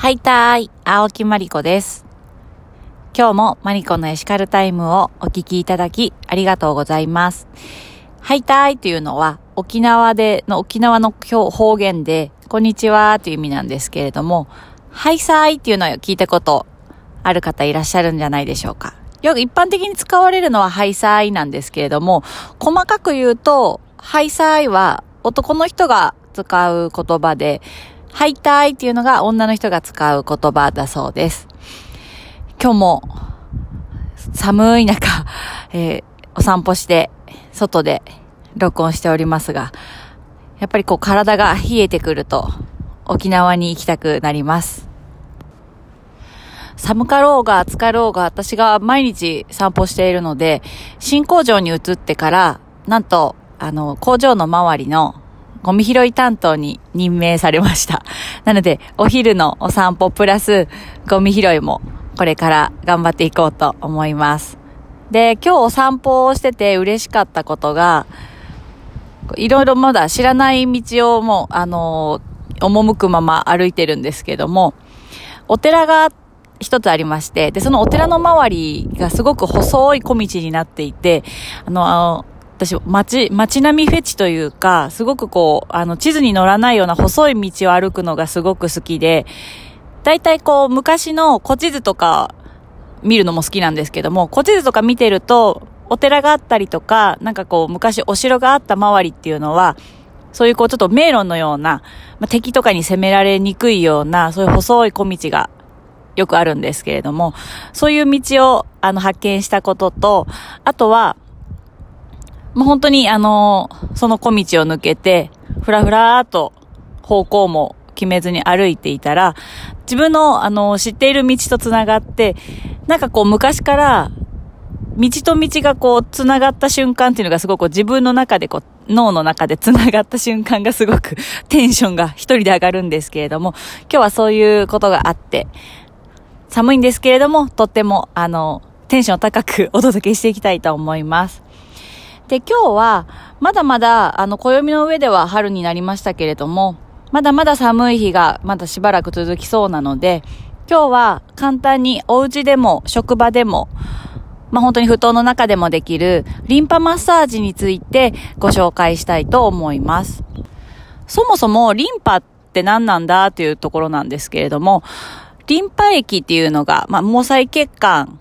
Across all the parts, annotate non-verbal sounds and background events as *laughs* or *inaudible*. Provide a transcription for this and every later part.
はいたーい、青木まりこです。今日もマリコのエシカルタイムをお聞きいただきありがとうございます。はいたーいというのは沖縄での沖縄の方言でこんにちはという意味なんですけれども、はいさーいっていうのを聞いたことある方いらっしゃるんじゃないでしょうか。よく一般的に使われるのははいさーいなんですけれども、細かく言うと、はいさーいは男の人が使う言葉で、はいたいっていうのが女の人が使う言葉だそうです。今日も寒い中、*laughs* えーお散歩して外で録音しておりますが、やっぱりこう体が冷えてくると沖縄に行きたくなります。寒かろうが暑かろうが私が毎日散歩しているので、新工場に移ってから、なんと、あの、工場の周りのゴミ拾い担当に任命されました。*laughs* なので、お昼のお散歩プラスゴミ拾いもこれから頑張っていこうと思います。で、今日お散歩をしてて嬉しかったことが、いろいろまだ知らない道をもう、あの赴くまま歩いてるんですけども、お寺が一つありまして、で、そのお寺の周りがすごく細い小道になっていて、あの、あの私、街、街並みフェチというか、すごくこう、あの、地図に乗らないような細い道を歩くのがすごく好きで、大体こう、昔の古地図とか見るのも好きなんですけども、古地図とか見てると、お寺があったりとか、なんかこう、昔お城があった周りっていうのは、そういうこう、ちょっと迷路のような、まあ、敵とかに攻められにくいような、そういう細い小道がよくあるんですけれども、そういう道を、あの、発見したことと、あとは、もう本当に、あの、その小道を抜けて、ふらふらーと方向も決めずに歩いていたら、自分の、あの、知っている道と繋がって、なんかこう、昔から、道と道がこう、繋がった瞬間っていうのがすごく自分の中でこう、脳の中で繋がった瞬間がすごく *laughs* テンションが一人で上がるんですけれども、今日はそういうことがあって、寒いんですけれども、とっても、あの、テンション高くお届けしていきたいと思います。で、今日は、まだまだ、あの、暦の上では春になりましたけれども、まだまだ寒い日がまだしばらく続きそうなので、今日は簡単にお家でも職場でも、まあ、本当に布団の中でもできるリンパマッサージについてご紹介したいと思います。そもそもリンパって何なんだっていうところなんですけれども、リンパ液っていうのが、まあ、毛細血管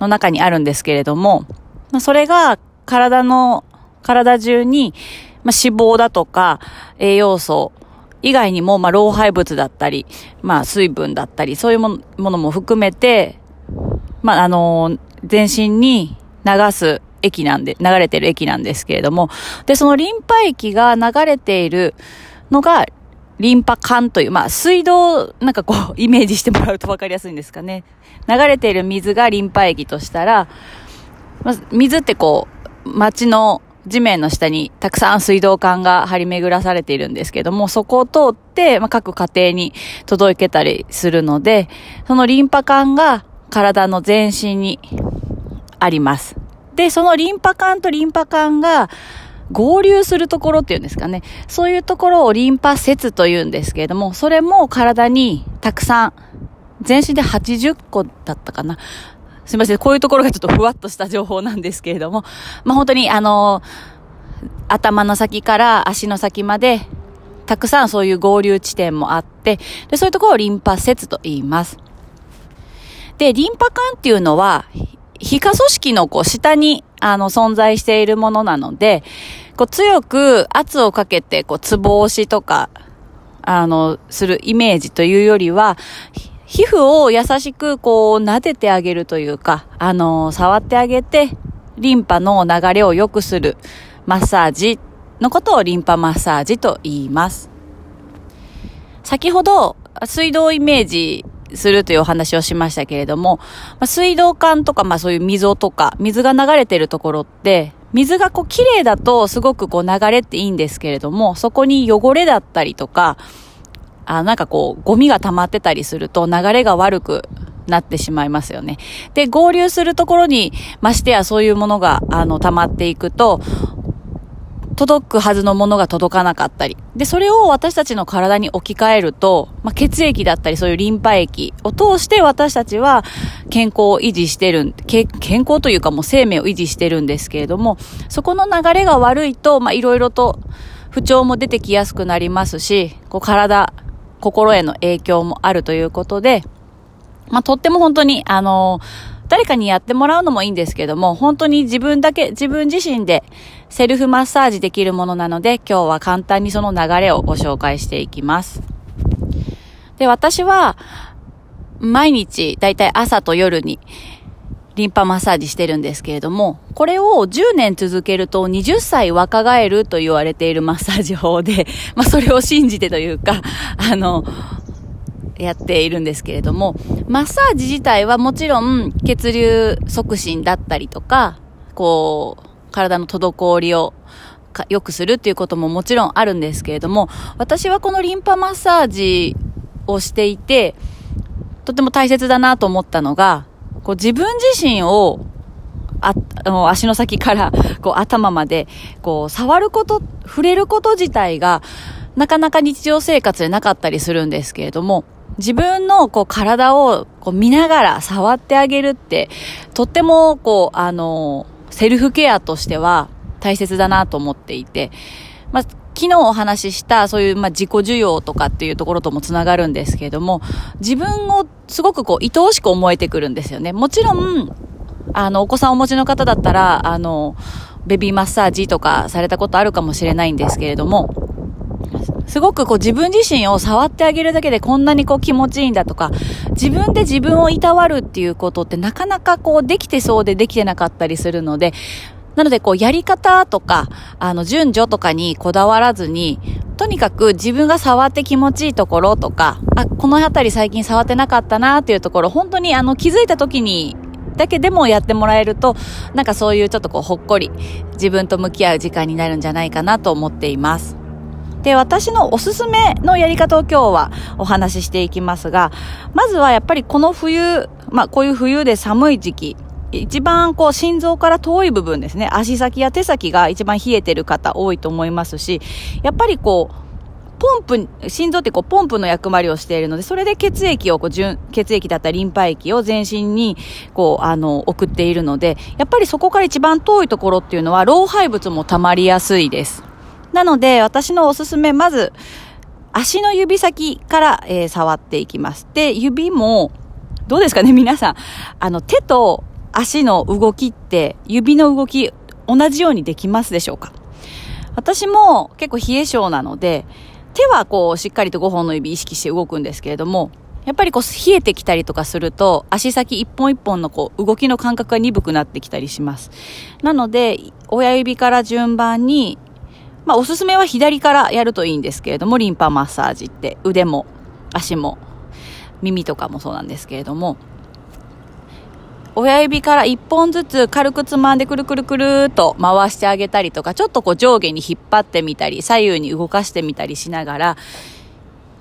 の中にあるんですけれども、まあ、それが体の、体中に、まあ、脂肪だとか栄養素以外にも、まあ、老廃物だったり、まあ、水分だったり、そういうものも含めて、まあ、あの全身に流す液なんで、流れてる液なんですけれども、で、そのリンパ液が流れているのが、リンパ管という、まあ、水道、なんかこう、*laughs* イメージしてもらうと分かりやすいんですかね。流れている水がリンパ液としたら、まあ、水ってこう、街の地面の下にたくさん水道管が張り巡らされているんですけども、そこを通って、まあ、各家庭に届けたりするので、そのリンパ管が体の全身にあります。で、そのリンパ管とリンパ管が合流するところっていうんですかね。そういうところをリンパ節というんですけれども、それも体にたくさん、全身で80個だったかな。すみません。こういうところがちょっとふわっとした情報なんですけれども、まあ、本当にあの、頭の先から足の先まで、たくさんそういう合流地点もあって、で、そういうところをリンパ節と言います。で、リンパ管っていうのは、皮下組織のこう下にあの存在しているものなので、こう強く圧をかけてこうツボ押しとか、あの、するイメージというよりは、皮膚を優しくこう撫でてあげるというか、あの、触ってあげて、リンパの流れを良くするマッサージのことをリンパマッサージと言います。先ほど、水道をイメージするというお話をしましたけれども、ま、水道管とか、まあそういう溝とか、水が流れてるところって、水がこう綺麗だとすごくこう流れっていいんですけれども、そこに汚れだったりとか、あなんかこう、ゴミが溜まってたりすると流れが悪くなってしまいますよね。で、合流するところに、ましてやそういうものが、あの、溜まっていくと、届くはずのものが届かなかったり。で、それを私たちの体に置き換えると、まあ、血液だったりそういうリンパ液を通して私たちは健康を維持してるん、健康というかもう生命を維持してるんですけれども、そこの流れが悪いと、ま、いろいろと不調も出てきやすくなりますし、こう体、心への影響もあるということで、まあ、とっても本当に、あの誰かにやってもらうのもいいんですけども、本当に自分だけ、自分自身でセルフマッサージできるものなので、今日は簡単にその流れをご紹介していきます。で、私は、毎日、だいたい朝と夜に、リンパマッサージしてるんですけれども、これを10年続けると20歳若返ると言われているマッサージ法で、*laughs* まあそれを信じてというか、あの、やっているんですけれども、マッサージ自体はもちろん血流促進だったりとか、こう、体の滞りを良くするっていうことももちろんあるんですけれども、私はこのリンパマッサージをしていて、とても大切だなと思ったのが、こう自分自身をあ、あの、足の先から、こう、頭まで、こう、触ること、触れること自体が、なかなか日常生活でなかったりするんですけれども、自分のこう体をこう見ながら触ってあげるって、とってもこう、あの、セルフケアとしては大切だなと思っていて、まあ、昨日お話ししたそういう、まあ、自己需要とかっていうところともつながるんですけれども、自分をすごくこう、愛おしく思えてくるんですよね。もちろん、あの、お子さんお持ちの方だったら、あの、ベビーマッサージとかされたことあるかもしれないんですけれども、すごくこう自分自身を触ってあげるだけでこんなにこう気持ちいいんだとか、自分で自分をいたわるっていうことってなかなかこうできてそうでできてなかったりするので、なのでこうやり方とか、あの順序とかにこだわらずに、とにかく自分が触って気持ちいいところとか、あ、この辺り最近触ってなかったなっていうところ、本当にあの気づいた時にだけでもやってもらえると、なんかそういうちょっとこうほっこり自分と向き合う時間になるんじゃないかなと思っています。で、私のおすすめのやり方を今日はお話ししていきますが、まずはやっぱりこの冬、まあこういう冬で寒い時期、一番こう心臓から遠い部分ですね、足先や手先が一番冷えてる方多いと思いますし、やっぱりこう、ポンプ、心臓ってこうポンプの役割をしているので、それで血液をこう、血液だったリンパ液を全身にこう、あの、送っているので、やっぱりそこから一番遠いところっていうのは、老廃物も溜まりやすいです。なので、私のおすすめ、まず、足の指先から、えー、触っていきます。で、指も、どうですかね、皆さん。あの、手と足の動きって、指の動き、同じようにできますでしょうか？私も結構冷え性なので、手はこう、しっかりと5本の指意識して動くんですけれども、やっぱりこう、冷えてきたりとかすると、足先一本一本のこう、動きの感覚が鈍くなってきたりします。なので、親指から順番にまあ、おすすめは左からやるといいんですけれども、リンパマッサージって腕も足も耳とかもそうなんですけれども、親指から1本ずつ軽くつまんでくるくるくると回してあげたりとか、ちょっとこう上下に引っ張ってみたり、左右に動かしてみたりしながら、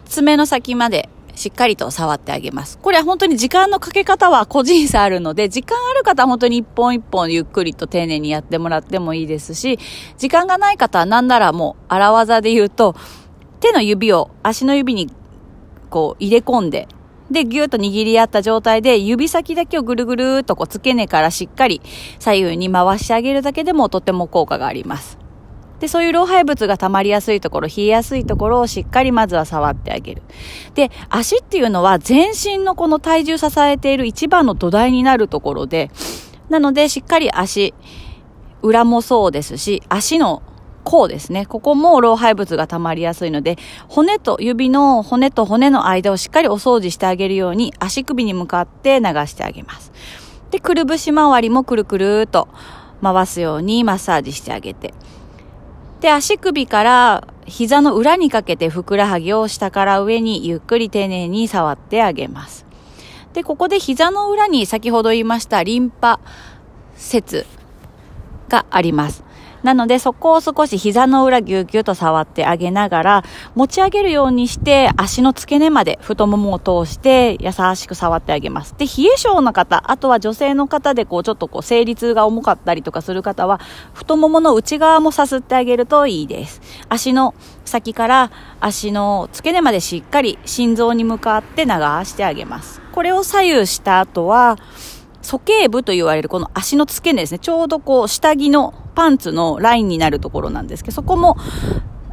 爪の先までしっかりと触ってあげます。これは本当に時間のかけ方は個人差あるので、*laughs* 時間ある方は本当に一本一本ゆっくりと丁寧にやってもらってもいいですし、時間がない方はなんならもう荒技で言うと、手の指を足の指にこう入れ込んで、で、ぎゅっと握り合った状態で、指先だけをぐるぐるっとこう付け根からしっかり左右に回してあげるだけでもとても効果があります。で、そういう老廃物が溜まりやすいところ、冷えやすいところをしっかりまずは触ってあげる。で、足っていうのは全身のこの体重支えている一番の土台になるところで、なのでしっかり足、裏もそうですし、足の甲ですね。ここも老廃物が溜まりやすいので、骨と指の骨と骨の間をしっかりお掃除してあげるように足首に向かって流してあげます。で、くるぶし周りもくるくると回すようにマッサージしてあげて。で、足首から膝の裏にかけてふくらはぎを下から上にゆっくり丁寧に触ってあげます。で、ここで膝の裏に先ほど言いましたリンパ節があります。なので、そこを少し膝の裏ぎゅうぎゅうと触ってあげながら、持ち上げるようにして、足の付け根まで太ももを通して、優しく触ってあげます。で、冷え性の方、あとは女性の方で、こう、ちょっとこう、生理痛が重かったりとかする方は、太ももの内側もさすってあげるといいです。足の先から足の付け根までしっかり心臓に向かって流してあげます。これを左右した後は、鼠径部と言われるこの足の付け根ですね。ちょうどこう、下着のパンツのラインになるところなんですけど、そこも、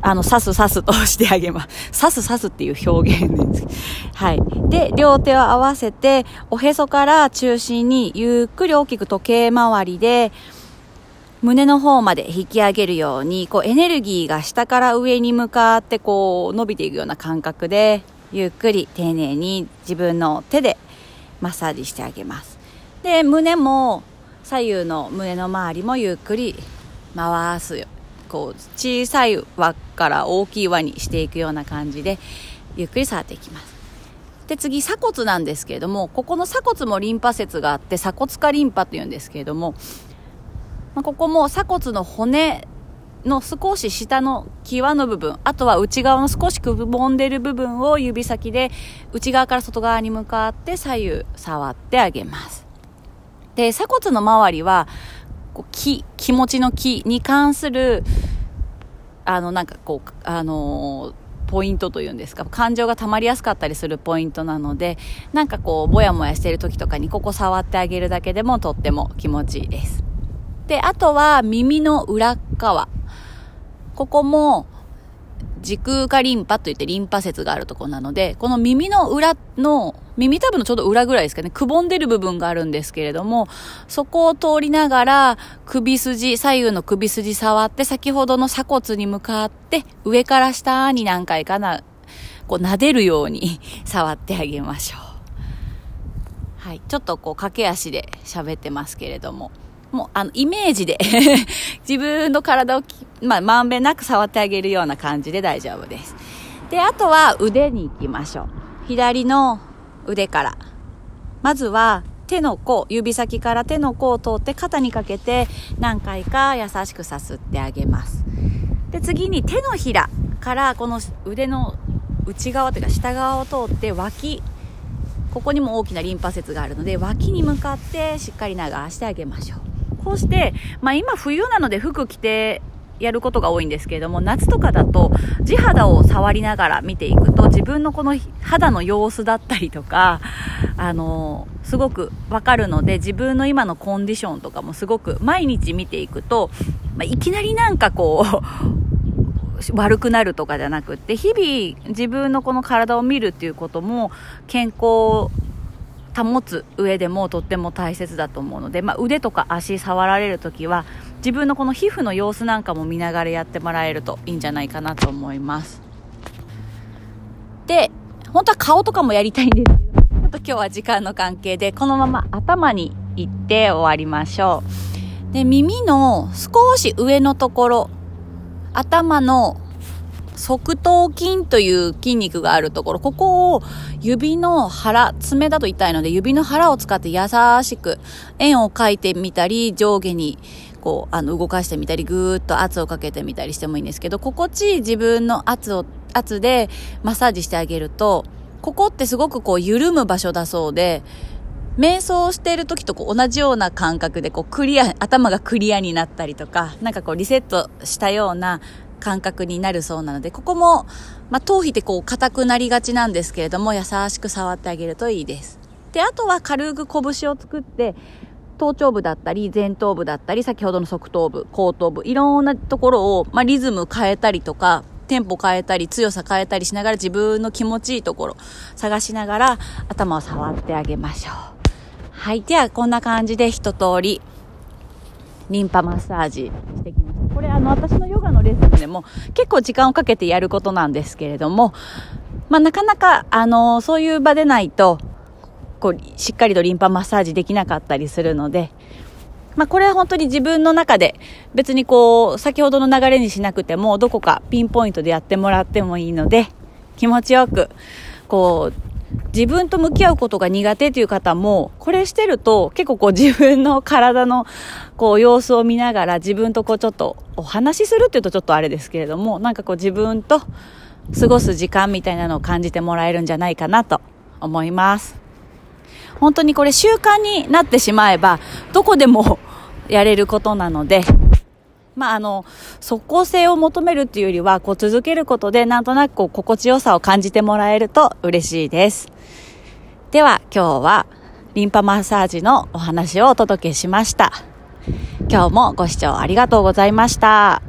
あの、刺す刺すとしてあげます。刺す刺すっていう表現です。はい。で、両手を合わせて、おへそから中心にゆっくり大きく時計回りで、胸の方まで引き上げるように、こうエネルギーが下から上に向かってこう伸びていくような感覚で、ゆっくり丁寧に自分の手でマッサージしてあげます。で、胸も左右の胸の周りもゆっくり回すよ。こう小さい輪から大きい輪にしていくような感じでゆっくり触っていきます。で次鎖骨なんですけれどもここの鎖骨もリンパ節があって鎖骨下リンパというんですけれども、まあ、ここも鎖骨の骨の少し下の際の部分、あとは内側の少しくぼんでる部分を指先で内側から外側に向かって左右触ってあげます。で、鎖骨の周りは、こう気、気持ちの気に関する、あの、なんかこう、あのポイントというんですか、感情が溜まりやすかったりするポイントなので、なんかこう、ぼやもやしてる時とかにここ触ってあげるだけでもとっても気持ちいいです。で、あとは耳の裏側。ここも、時空下リンパといってリンパ節があるところなので、この耳の裏の、耳たぶのちょうど裏ぐらいですかね、くぼんでる部分があるんですけれども、そこを通りながら、首筋、左右の首筋触って、先ほどの鎖骨に向かって、上から下に何回かな、こう撫でるように *laughs* 触ってあげましょう。はい。ちょっとこう駆け足で喋ってますけれども。もう、あの、イメージで *laughs* 自分の体をまあ、まんべんなく触ってあげるような感じで大丈夫です。で、あとは腕に行きましょう。左の腕から。まずは、手の甲、指先から手の甲を通って肩にかけて何回か優しくさすってあげます。で、次に手のひらからこの腕の内側というか下側を通って脇、ここにも大きなリンパ節があるので脇に向かってしっかり流してあげましょう。こうして、まあ今冬なので服着てやることが多いんですけれども、夏とかだと地肌を触りながら見ていくと自分のこの肌の様子だったりとか、あのすごくわかるので自分の今のコンディションとかもすごく毎日見ていくと、まあ、いきなりなんかこう、*laughs* 悪くなるとかじゃなくって、日々自分のこの体を見るっていうことも健康保つ上でもとっても大切だと思うので、まあ、腕とか足触られる時は自分のこの皮膚の様子なんかも見ながらやってもらえるといいんじゃないかなと思います。で本当は顔とかもやりたいんですけどちょっと今日は時間の関係でこのまま頭に行って終わりましょう。で耳の少し上のところ頭の側頭筋という筋肉があるところ、ここを指の腹、爪だと痛いので指の腹を使って優しく円を描いてみたり、上下にこう、あの、動かしてみたり、ぐーっと圧をかけてみたりしてもいいんですけど、心地いい自分の圧を、圧でマッサージしてあげると、ここってすごくこう、緩む場所だそうで、瞑想している時とこう同じような感覚でこうクリア、頭がクリアになったりとか、なんかこうリセットしたような感覚になるそうなので、ここも、まあ、頭皮ってこう硬くなりがちなんですけれども、優しく触ってあげるといいです。で、あとは軽く拳を作って、頭頂部だったり、前頭部だったり、先ほどの側頭部、後頭部、いろんなところを、まあ、リズム変えたりとか、テンポ変えたり、強さ変えたりしながら自分の気持ちいいところ探しながら頭を触ってあげましょう。はい。では、こんな感じで一通り、リンパマッサージしてきました。これあの私のヨガのレッスンでも結構時間をかけてやることなんですけれども、まあ、なかなかあのそういう場でないとこうしっかりとリンパマッサージできなかったりするので、まあ、これは本当に自分の中で別にこう先ほどの流れにしなくてもどこかピンポイントでやってもらってもいいので気持ちよくこう自分と向き合うことが苦手という方も、これしてると結構こう自分の体のこう様子を見ながら自分とこうちょっとお話しするっていうとちょっとあれですけれども、なんかこう自分と過ごす時間みたいなのを感じてもらえるんじゃないかなと思います。本当にこれ習慣になってしまえば、どこでもやれることなので、まあ、あの、即効性を求めるっていうよりは、こう続けることで、なんとなくこう、心地よさを感じてもらえると嬉しいです。では、今日は、リンパマッサージのお話をお届けしました。今日もご視聴ありがとうございました。